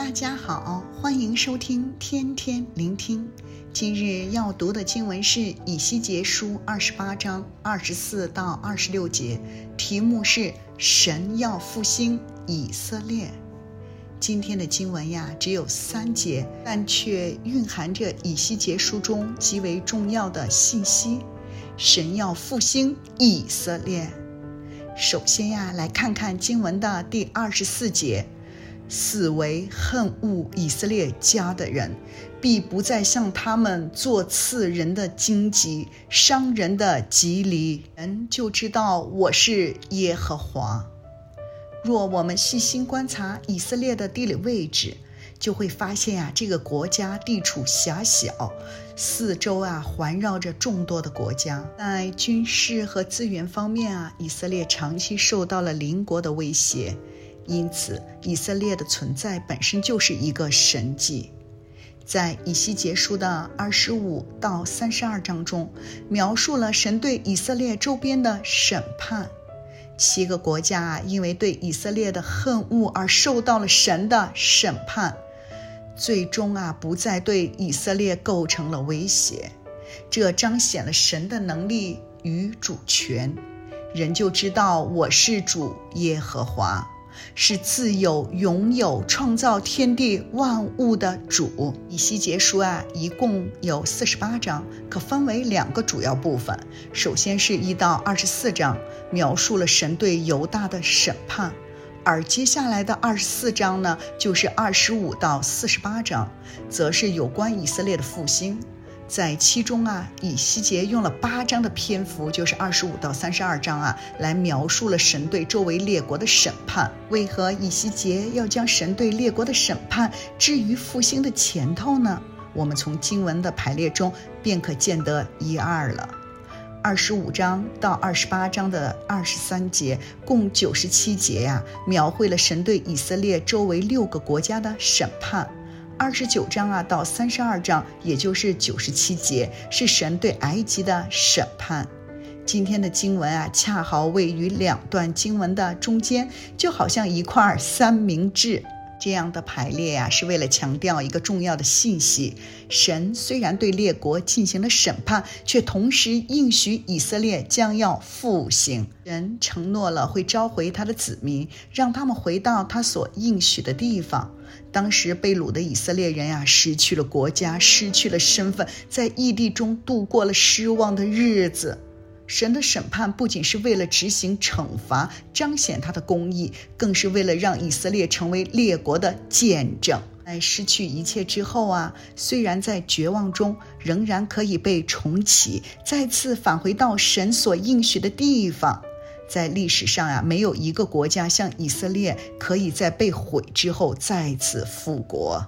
大家好，欢迎收听天天聆听。今日要读的经文是《以西结书》二十八章二十四到二十六节，题目是“神要复兴以色列”。今天的经文呀，只有三节，但却蕴含着《以西结书》中极为重要的信息：神要复兴以色列。首先呀，来看看经文的第二十四节。死为恨恶以色列家的人，必不再向他们做刺人的荆棘、伤人的蒺藜，人就知道我是耶和华。若我们细心观察以色列的地理位置，就会发现呀、这个国家地处狭小，四周啊环绕着众多的国家，在军事和资源方面啊，以色列长期受到了邻国的威胁。因此，以色列的存在本身就是一个神迹。在以西结书的二十五到三十二章中，描述了神对以色列周边的审判。七个国家，因为对以色列的恨恶而受到了神的审判，最终啊，不再对以色列构成了威胁。这彰显了神的能力与主权，人就知道我是主耶和华。是自有、拥有、创造天地万物的主。以西结书啊，一共有四十八章，可分为两个主要部分。首先是一到二十四章，描述了神对犹大的审判；而接下来的二十四章呢，就是二十五到四十八章，则是有关以色列的复兴。在其中啊，以西结用了八章的篇幅，就是二十五到三十二章啊，来描述了神对周围列国的审判。为何以西结要将神对列国的审判置于复兴的前头呢？我们从经文的排列中便可见得一二了。二十五章到二十八章的二十三节，共九十七节呀，描绘了神对以色列周围六个国家的审判。二十九章啊到三十二章，也就是九十七节，是神对埃及的审判。今天的经文啊，恰好位于两段经文的中间，就好像一块三明治。这样的排列呀、啊，是为了强调一个重要的信息：神虽然对列国进行了审判，却同时应许以色列将要复兴。神承诺了会召回他的子民，让他们回到他所应许的地方。当时被掳的以色列人呀、啊，失去了国家，失去了身份，在异地中度过了失望的日子。神的审判不仅是为了执行惩罚，彰显他的公义，更是为了让以色列成为列国的见证。在失去一切之后啊，虽然在绝望中，仍然可以被重启，再次返回到神所应许的地方。在历史上啊，没有一个国家像以色列，可以在被毁之后再次复国。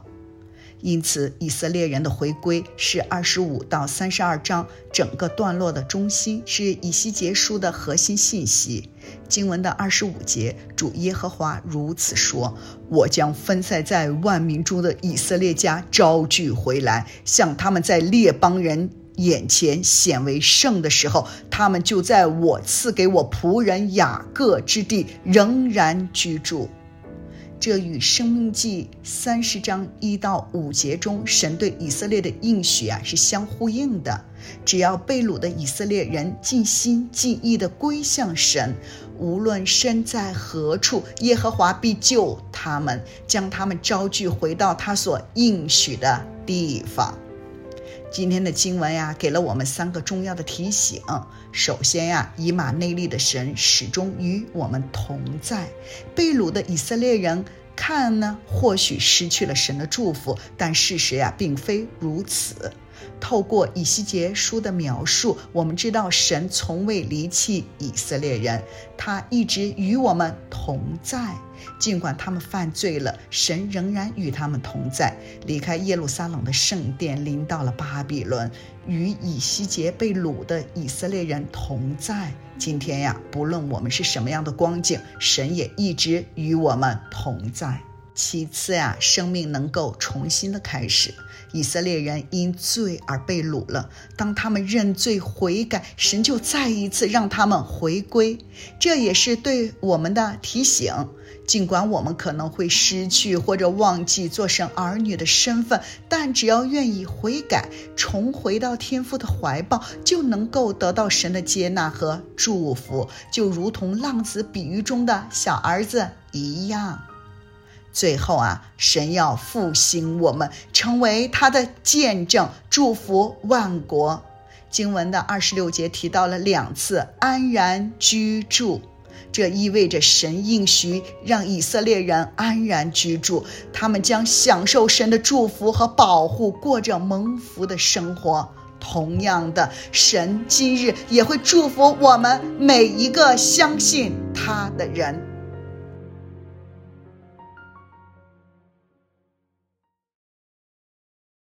因此，以色列人的回归是二十五到三十二章整个段落的中心，是以西结书的核心信息。经文的二十五节，主耶和华如此说：“我将分散在万民中的以色列家招聚回来，像他们在列邦人眼前显为圣的时候，他们就在我赐给我仆人雅各之地仍然居住。”这与《生命记》三十章一到五节中神对以色列的应许啊是相呼应的。只要被掳的以色列人尽心尽意地归向神，无论身在何处，耶和华必救他们，将他们招聚回到他所应许的地方。今天的经文呀，给了我们三个重要的提醒。首先呀，以马内利的神始终与我们同在。被掳的以色列人看呢，或许失去了神的祝福，但事实呀，并非如此。透过以西结书的描述，我们知道神从未离弃以色列人，他一直与我们同在。尽管他们犯罪了，神仍然与他们同在。离开耶路撒冷的圣殿，临到了巴比伦，与以西结被掳的以色列人同在。今天呀，不论我们是什么样的光景，神也一直与我们同在。其次呀，生命能够重新的开始。以色列人因罪而被掳了，当他们认罪悔改，神就再一次让他们回归。这也是对我们的提醒。尽管我们可能会失去或者忘记做神儿女的身份，但只要愿意悔改，重回到天父的怀抱，就能够得到神的接纳和祝福，就如同浪子比喻中的小儿子一样。最后啊，神要复兴我们，成为他的见证，祝福万国。经文的二十六节提到了两次安然居住，这意味着神应许让以色列人安然居住，他们将享受神的祝福和保护，过着蒙福的生活。同样的，神今日也会祝福我们每一个相信他的人。